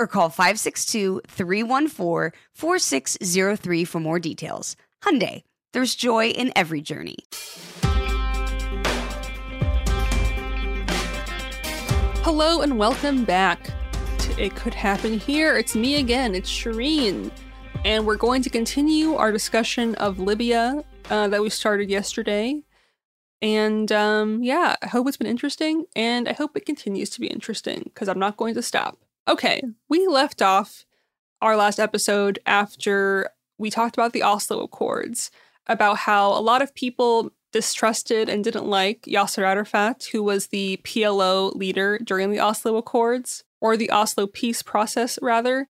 or call 562-314-4603 for more details. Hyundai, there's joy in every journey. Hello and welcome back to It Could Happen Here. It's me again, it's Shireen. And we're going to continue our discussion of Libya uh, that we started yesterday. And um, yeah, I hope it's been interesting, and I hope it continues to be interesting because I'm not going to stop. Okay, we left off our last episode after we talked about the Oslo Accords, about how a lot of people distrusted and didn't like Yasser Arafat, who was the PLO leader during the Oslo Accords, or the Oslo peace process, rather.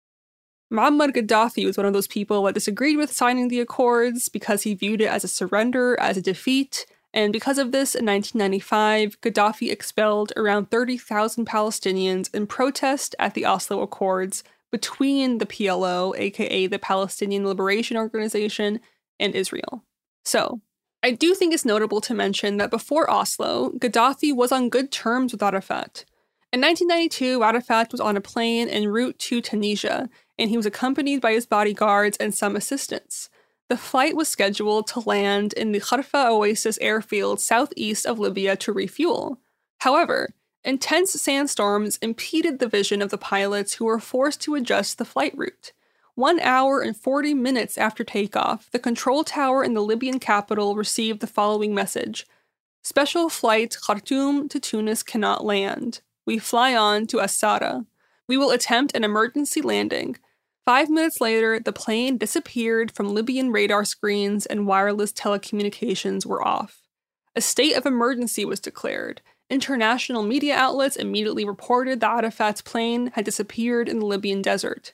Muammar Gaddafi was one of those people that disagreed with signing the Accords because he viewed it as a surrender, as a defeat, and because of this, in 1995, Gaddafi expelled around 30,000 Palestinians in protest at the Oslo Accords between the PLO, aka the Palestinian Liberation Organization, and Israel. So, I do think it's notable to mention that before Oslo, Gaddafi was on good terms with Arafat. In 1992, Arafat was on a plane en route to Tunisia, and he was accompanied by his bodyguards and some assistants. The flight was scheduled to land in the Kufra Oasis airfield southeast of Libya to refuel. However, intense sandstorms impeded the vision of the pilots who were forced to adjust the flight route. One hour and 40 minutes after takeoff, the control tower in the Libyan capital received the following message Special flight Khartoum to Tunis cannot land. We fly on to Asara. We will attempt an emergency landing. Five minutes later, the plane disappeared from Libyan radar screens and wireless telecommunications were off. A state of emergency was declared. International media outlets immediately reported that Arafat's plane had disappeared in the Libyan desert.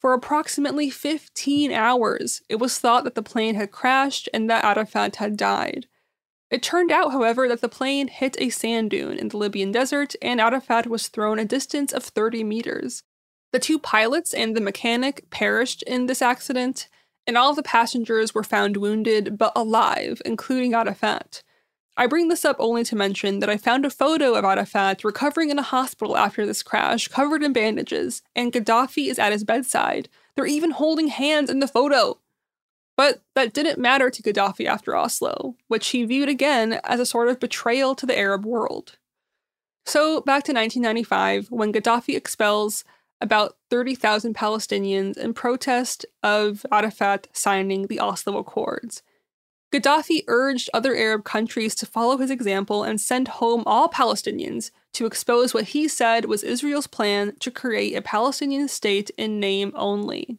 For approximately 15 hours, it was thought that the plane had crashed and that Arafat had died. It turned out, however, that the plane hit a sand dune in the Libyan desert and Arafat was thrown a distance of 30 meters. The two pilots and the mechanic perished in this accident, and all of the passengers were found wounded but alive, including Arafat. I bring this up only to mention that I found a photo of Arafat recovering in a hospital after this crash, covered in bandages, and Gaddafi is at his bedside. They're even holding hands in the photo. But that didn't matter to Gaddafi after Oslo, which he viewed again as a sort of betrayal to the Arab world. So, back to 1995, when Gaddafi expels about 30,000 Palestinians in protest of Arafat signing the Oslo Accords. Gaddafi urged other Arab countries to follow his example and send home all Palestinians to expose what he said was Israel's plan to create a Palestinian state in name only.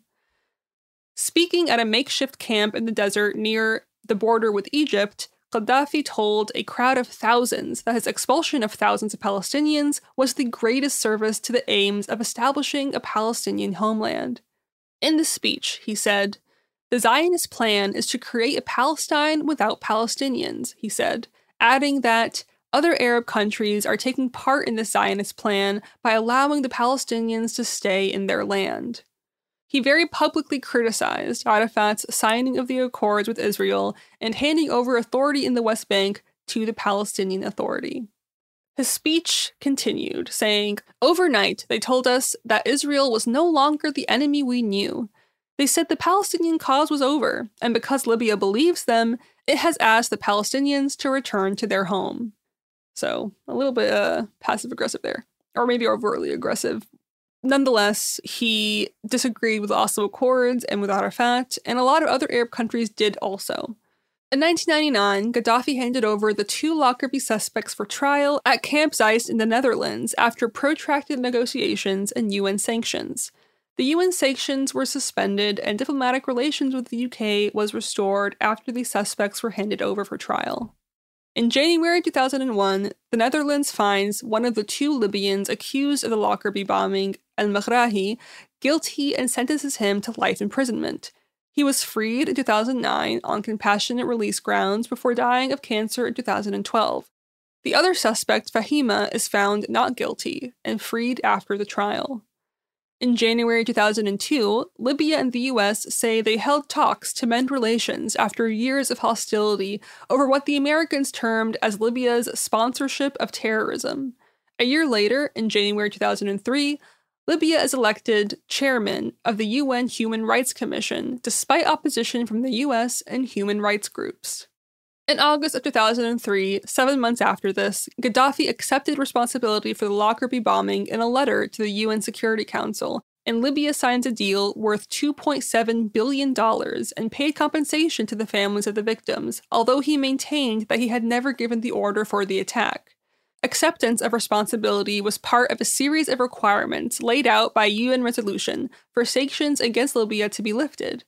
Speaking at a makeshift camp in the desert near the border with Egypt, Gaddafi told a crowd of thousands that his expulsion of thousands of Palestinians was the greatest service to the aims of establishing a Palestinian homeland. In the speech, he said, The Zionist plan is to create a Palestine without Palestinians, he said, adding that other Arab countries are taking part in the Zionist plan by allowing the Palestinians to stay in their land. He very publicly criticized Arafat's signing of the accords with Israel and handing over authority in the West Bank to the Palestinian Authority. His speech continued, saying, Overnight, they told us that Israel was no longer the enemy we knew. They said the Palestinian cause was over, and because Libya believes them, it has asked the Palestinians to return to their home. So, a little bit uh, passive aggressive there, or maybe overtly aggressive Nonetheless, he disagreed with the Oslo Accords and with Arafat, and a lot of other Arab countries did also. In 1999, Gaddafi handed over the two Lockerbie suspects for trial at Camp Zeist in the Netherlands after protracted negotiations and UN sanctions. The UN sanctions were suspended, and diplomatic relations with the UK was restored after the suspects were handed over for trial. In January 2001, the Netherlands finds one of the two Libyans accused of the Lockerbie bombing, El Megrahi, guilty and sentences him to life imprisonment. He was freed in 2009 on compassionate release grounds before dying of cancer in 2012. The other suspect, Fhimah, is found not guilty and freed after the trial. In January 2002, Libya and the US say they held talks to mend relations after years of hostility over what the Americans termed as Libya's sponsorship of terrorism. A year later, in January 2003, Libya is elected chairman of the UN Human Rights Commission despite opposition from the US and human rights groups. In August of 2003, seven months after this, Gaddafi accepted responsibility for the Lockerbie bombing in a letter to the UN Security Council, and Libya signs a deal worth $2.7 billion and paid compensation to the families of the victims, although he maintained that he had never given the order for the attack. Acceptance of responsibility was part of a series of requirements laid out by UN resolution for sanctions against Libya to be lifted.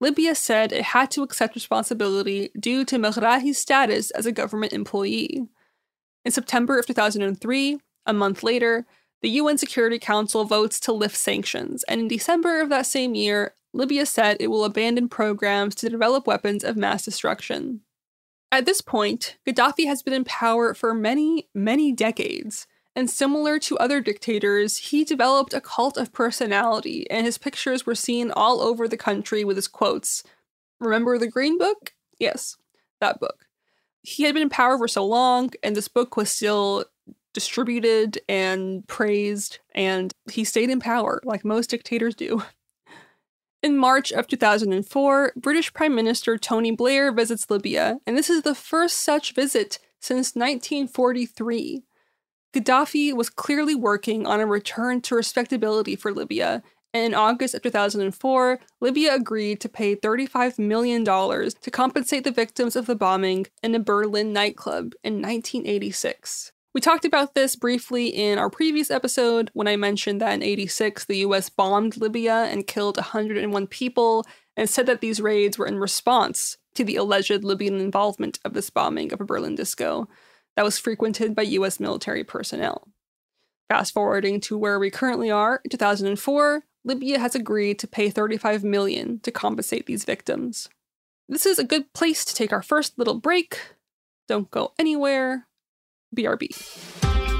Libya said it had to accept responsibility due to Megrahi's status as a government employee. In September of 2003, a month later, the UN Security Council votes to lift sanctions, and in December of that same year, Libya said it will abandon programs to develop weapons of mass destruction. At this point, Gaddafi has been in power for many, many decades, and similar to other dictators, he developed a cult of personality, and his pictures were seen all over the country with his quotes. Remember the Green Book? Yes, that book. He had been in power for so long, and this book was still distributed and praised, and he stayed in power like most dictators do. In March of 2004, British Prime Minister Tony Blair visits Libya, and this is the first such visit since 1943. Gaddafi was clearly working on a return to respectability for Libya, and in August of 2004, Libya agreed to pay $35 million to compensate the victims of the bombing in a Berlin nightclub in 1986. We talked about this briefly in our previous episode when I mentioned that in 86 the US bombed Libya and killed 101 people and said that these raids were in response to the alleged Libyan involvement of this bombing of a Berlin disco that was frequented by US military personnel. Fast forwarding to where we currently are, in 2004, Libya has agreed to pay 35 million to compensate these victims. This is a good place to take our first little break. Don't go anywhere. BRB.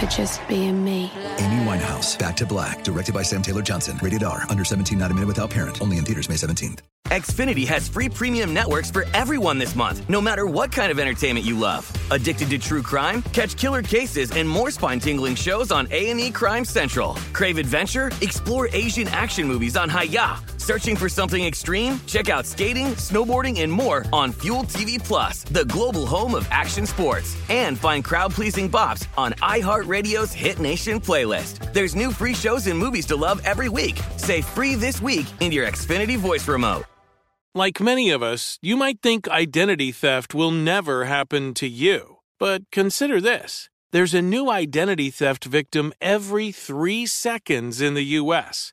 for just being me. Amy Winehouse, Back to Black, directed by Sam Taylor Johnson. Rated R, under 17, not a minute without parent. Only in theaters May 17th. Xfinity has free premium networks for everyone this month, no matter what kind of entertainment you love. Addicted to true crime? Catch killer cases and more spine-tingling shows on A&E Crime Central. Crave adventure? Explore Asian action movies on Hi-YAH. Searching for something extreme? Check out skating, snowboarding, and more on Fuel TV Plus, the global home of action sports. And find crowd-pleasing bops on iHeartRadio's Hit Nation playlist. There's new free shows and movies to love every week. Say free this week in your Xfinity voice remote. Like many of us, you might think identity theft will never happen to you. But consider this there's a new identity theft victim every three seconds in the U.S.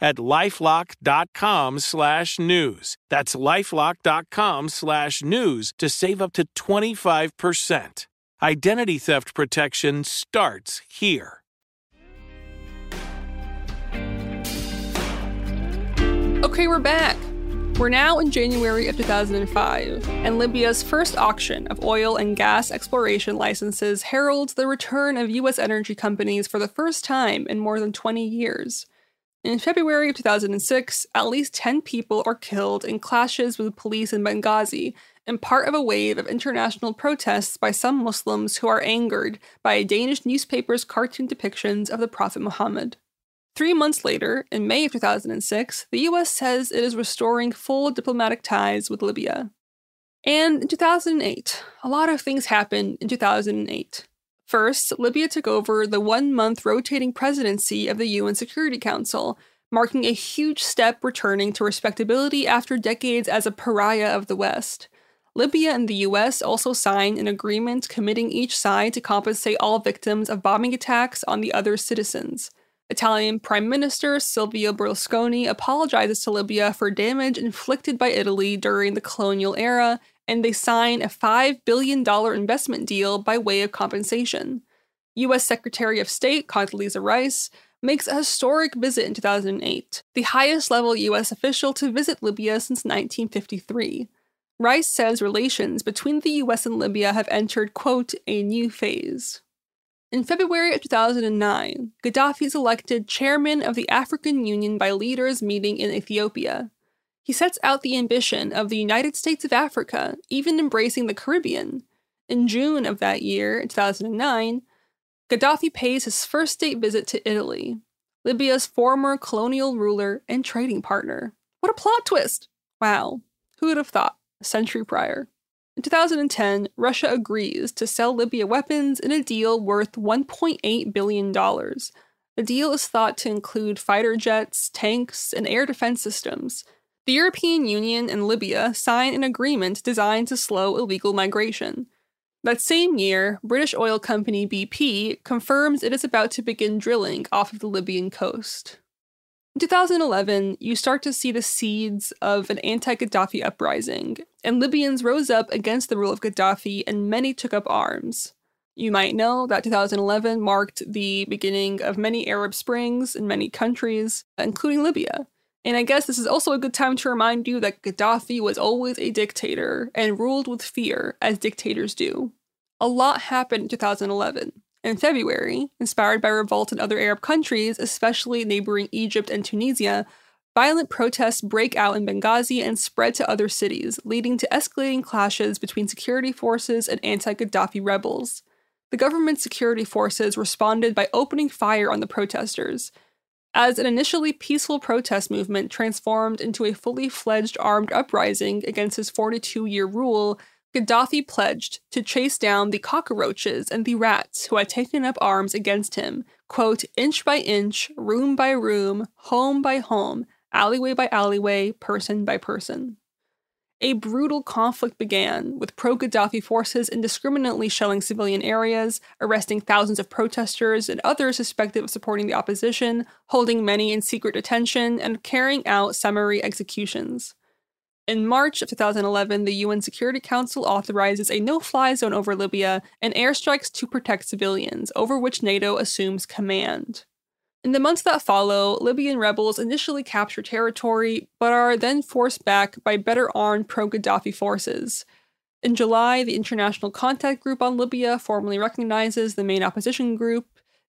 at lifelock.com slash news. That's lifelock.com slash news to save up to 25%. Identity theft protection starts here. Okay, we're back. We're now in January of 2005, and Libya's first auction of oil and gas exploration licenses heralds the return of U.S. energy companies for the first time in more than 20 years. In February of 2006, at least 10 people are killed in clashes with police in Benghazi, and part of a wave of international protests by some Muslims who are angered by a Danish newspaper's cartoon depictions of the Prophet Muhammad. Three months later, in May of 2006, the US says it is restoring full diplomatic ties with Libya. And in 2008, a lot of things happened in 2008. First, Libya took over the one month rotating presidency of the UN Security Council, marking a huge step returning to respectability after decades as a pariah of the West. Libya and the US also signed an agreement committing each side to compensate all victims of bombing attacks on the other citizens. Italian Prime Minister Silvio Berlusconi apologizes to Libya for damage inflicted by Italy during the colonial era, and they sign a $5 billion investment deal by way of compensation. U.S. Secretary of State Condoleezza Rice makes a historic visit in 2008, the highest level U.S. official to visit Libya since 1953. Rice says relations between the U.S. and Libya have entered, quote, a new phase. In February of 2009, Gaddafi is elected chairman of the African Union by leaders meeting in Ethiopia. He sets out the ambition of the United States of Africa, even embracing the Caribbean. In June of that year, 2009, Gaddafi pays his first state visit to Italy. Libya's former colonial ruler and trading partner. What a plot twist! Wow, who would have thought a century prior? In 2010, Russia agrees to sell Libya weapons in a deal worth $1.8 billion. The deal is thought to include fighter jets, tanks, and air defense systems. The European Union and Libya sign an agreement designed to slow illegal migration. That same year, British oil company BP confirms it is about to begin drilling off of the Libyan coast. In 2011, you start to see the seeds of an anti Gaddafi uprising, and Libyans rose up against the rule of Gaddafi and many took up arms. You might know that 2011 marked the beginning of many Arab Springs in many countries, including Libya. And I guess this is also a good time to remind you that Gaddafi was always a dictator and ruled with fear, as dictators do. A lot happened in 2011. In February, inspired by revolt in other Arab countries, especially neighboring Egypt and Tunisia, violent protests break out in Benghazi and spread to other cities, leading to escalating clashes between security forces and anti Gaddafi rebels. The government's security forces responded by opening fire on the protesters, as an initially peaceful protest movement transformed into a fully fledged armed uprising against his 42 year rule, Gaddafi pledged to chase down the cockroaches and the rats who had taken up arms against him, quote, inch by inch, room by room, home by home, alleyway by alleyway, person by person. A brutal conflict began, with pro Gaddafi forces indiscriminately shelling civilian areas, arresting thousands of protesters and others suspected of supporting the opposition, holding many in secret detention, and carrying out summary executions. In March of 2011, the UN Security Council authorizes a no fly zone over Libya and airstrikes to protect civilians, over which NATO assumes command. In the months that follow, Libyan rebels initially capture territory, but are then forced back by better armed pro Gaddafi forces. In July, the International Contact Group on Libya formally recognizes the main opposition group,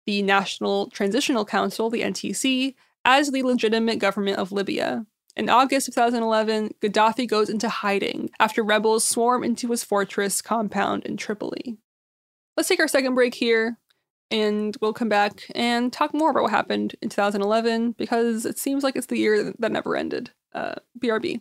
the National Transitional Council, the NTC, as the legitimate government of Libya. In August 2011, Gaddafi goes into hiding after rebels swarm into his fortress compound in Tripoli. Let's take our second break here and we'll come back and talk more about what happened in 2011 because it seems like it's the year that never ended. Uh, BRB.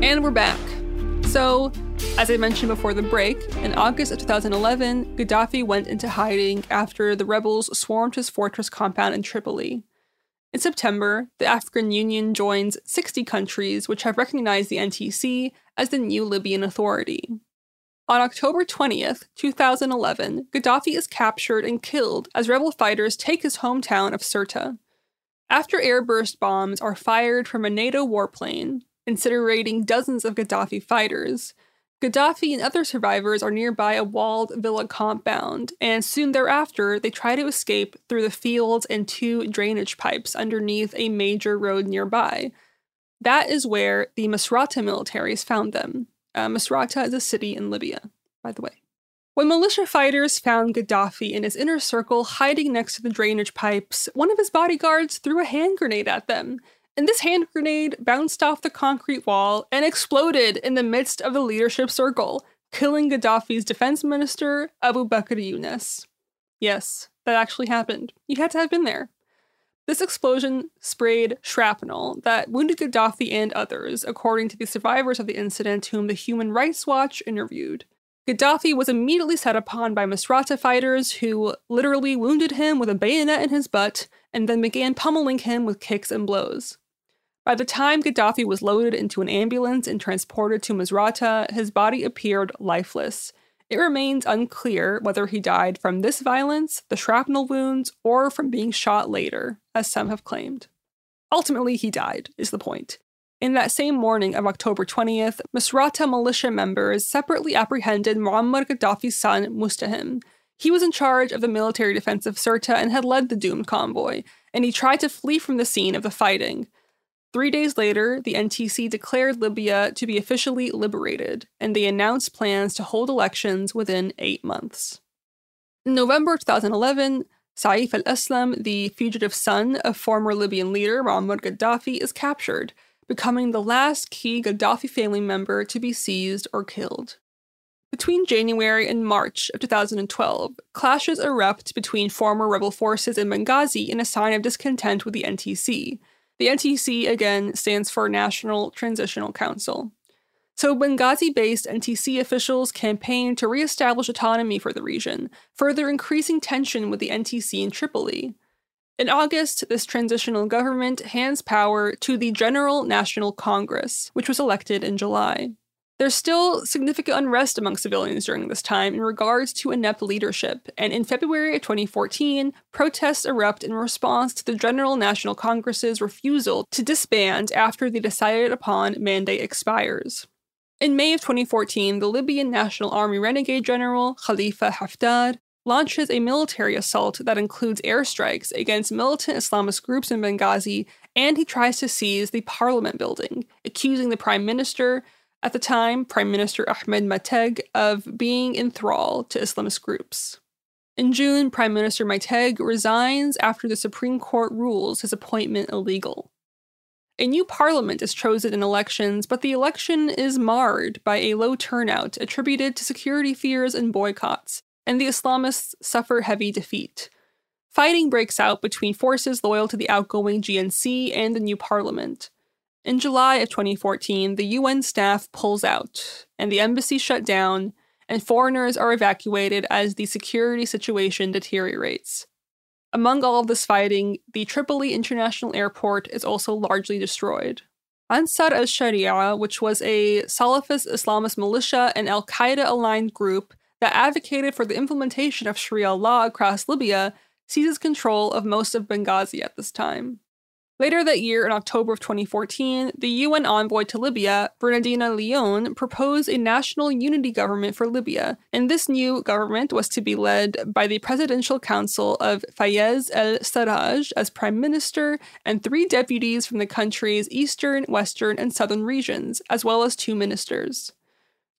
And we're back. So, as I mentioned before the break, in August of 2011, Gaddafi went into hiding after the rebels swarmed his fortress compound in Tripoli. In September, the African Union joins 60 countries which have recognized the NTC as the new Libyan authority. On October 20th, 2011, Gaddafi is captured and killed as rebel fighters take his hometown of Sirte. After airburst bombs are fired from a NATO warplane, incinerating dozens of Gaddafi fighters, Gaddafi and other survivors are nearby a walled villa compound, and soon thereafter, they try to escape through the fields and two drainage pipes underneath a major road nearby. That is where the Misrata militaries found them. Uh, Misrata is a city in Libya, by the way. When militia fighters found Gaddafi in his inner circle hiding next to the drainage pipes, one of his bodyguards threw a hand grenade at them and this hand grenade bounced off the concrete wall and exploded in the midst of the leadership circle, killing Gaddafi's defense minister, Abu Bakr Yunus. Yes, that actually happened. You had to have been there. This explosion sprayed shrapnel that wounded Gaddafi and others, according to the survivors of the incident, whom the Human Rights Watch interviewed. Gaddafi was immediately set upon by Misrata fighters who literally wounded him with a bayonet in his butt and then began pummeling him with kicks and blows. By the time Gaddafi was loaded into an ambulance and transported to Misrata, his body appeared lifeless. It remains unclear whether he died from this violence, the shrapnel wounds, or from being shot later, as some have claimed. Ultimately, he died, is the point. In that same morning of October 20th, Misrata militia members separately apprehended Muammar Gaddafi's son, Mutassim. He was in charge of the military defense of Sirte and had led the doomed convoy, and he tried to flee from the scene of the fighting. Three days later, the NTC declared Libya to be officially liberated, and they announced plans to hold elections within eight months. In November 2011, Saif al Islam, the fugitive son of former Libyan leader Muammar Gaddafi, is captured, becoming the last key Gaddafi family member to be seized or killed. Between January and March of 2012, clashes erupt between former rebel forces in Benghazi in a sign of discontent with the NTC, the NTC, again, stands for National Transitional Council. So, Benghazi based NTC officials campaigned to reestablish autonomy for the region, further increasing tension with the NTC in Tripoli. In August, this transitional government hands power to the General National Congress, which was elected in July. There's still significant unrest among civilians during this time in regards to inept leadership, and in February of 2014, protests erupt in response to the General National Congress's refusal to disband after the decided upon mandate expires. In May of 2014, the Libyan National Army renegade general Khalifa Haftar launches a military assault that includes airstrikes against militant Islamist groups in Benghazi, and he tries to seize the parliament building, accusing the prime minister at the time, Prime Minister Ahmed Maiteeq of being in thrall to Islamist groups. In June, Prime Minister Maiteeq resigns after the Supreme Court rules his appointment illegal. A new parliament is chosen in elections, but the election is marred by a low turnout attributed to security fears and boycotts, and the Islamists suffer heavy defeat. Fighting breaks out between forces loyal to the outgoing GNC and the new parliament. In July of 2014, the UN staff pulls out, and the embassy shut down, and foreigners are evacuated as the security situation deteriorates. Among all of this fighting, the Tripoli International Airport is also largely destroyed. Ansar al Sharia, which was a Salafist Islamist militia and Al Qaeda aligned group that advocated for the implementation of Sharia law across Libya, seizes control of most of Benghazi at this time. Later that year, in October of 2014, the UN envoy to Libya, Bernardino Leon, proposed a national unity government for Libya, and this new government was to be led by the Presidential Council of Fayez el Sarraj as prime minister and three deputies from the country's eastern, western, and southern regions, as well as two ministers.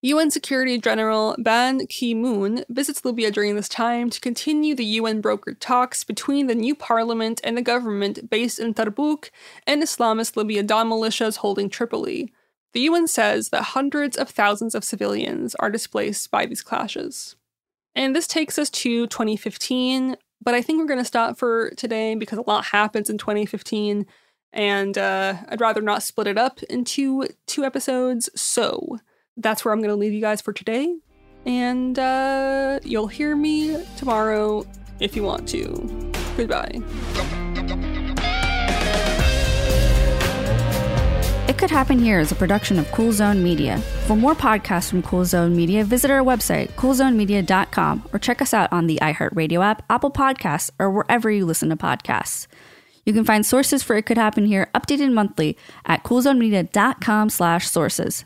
UN Security General Ban Ki moon visits Libya during this time to continue the UN brokered talks between the new parliament and the government based in Tobruk and Islamist Libya Dawn militias holding Tripoli. The UN says that hundreds of thousands of civilians are displaced by these clashes. And this takes us to 2015, but I think we're going to stop for today because a lot happens in 2015, and uh, I'd rather not split it up into two episodes. So, that's where I'm going to leave you guys for today. And uh, you'll hear me tomorrow if you want to. Goodbye. It Could Happen Here is a production of Cool Zone Media. For more podcasts from Cool Zone Media, visit our website, coolzonemedia.com, or check us out on the iHeartRadio app, Apple Podcasts, or wherever you listen to podcasts. You can find sources for It Could Happen Here updated monthly at coolzonemedia.com slash sources.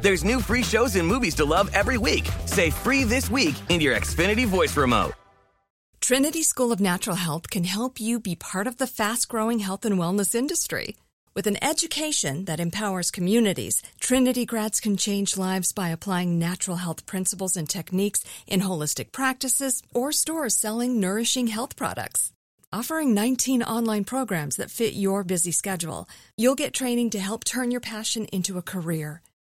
There's new free shows and movies to love every week. Say free this week in your Xfinity voice remote. Trinity School of Natural Health can help you be part of the fast growing health and wellness industry. With an education that empowers communities, Trinity grads can change lives by applying natural health principles and techniques in holistic practices or stores selling nourishing health products. Offering 19 online programs that fit your busy schedule, you'll get training to help turn your passion into a career.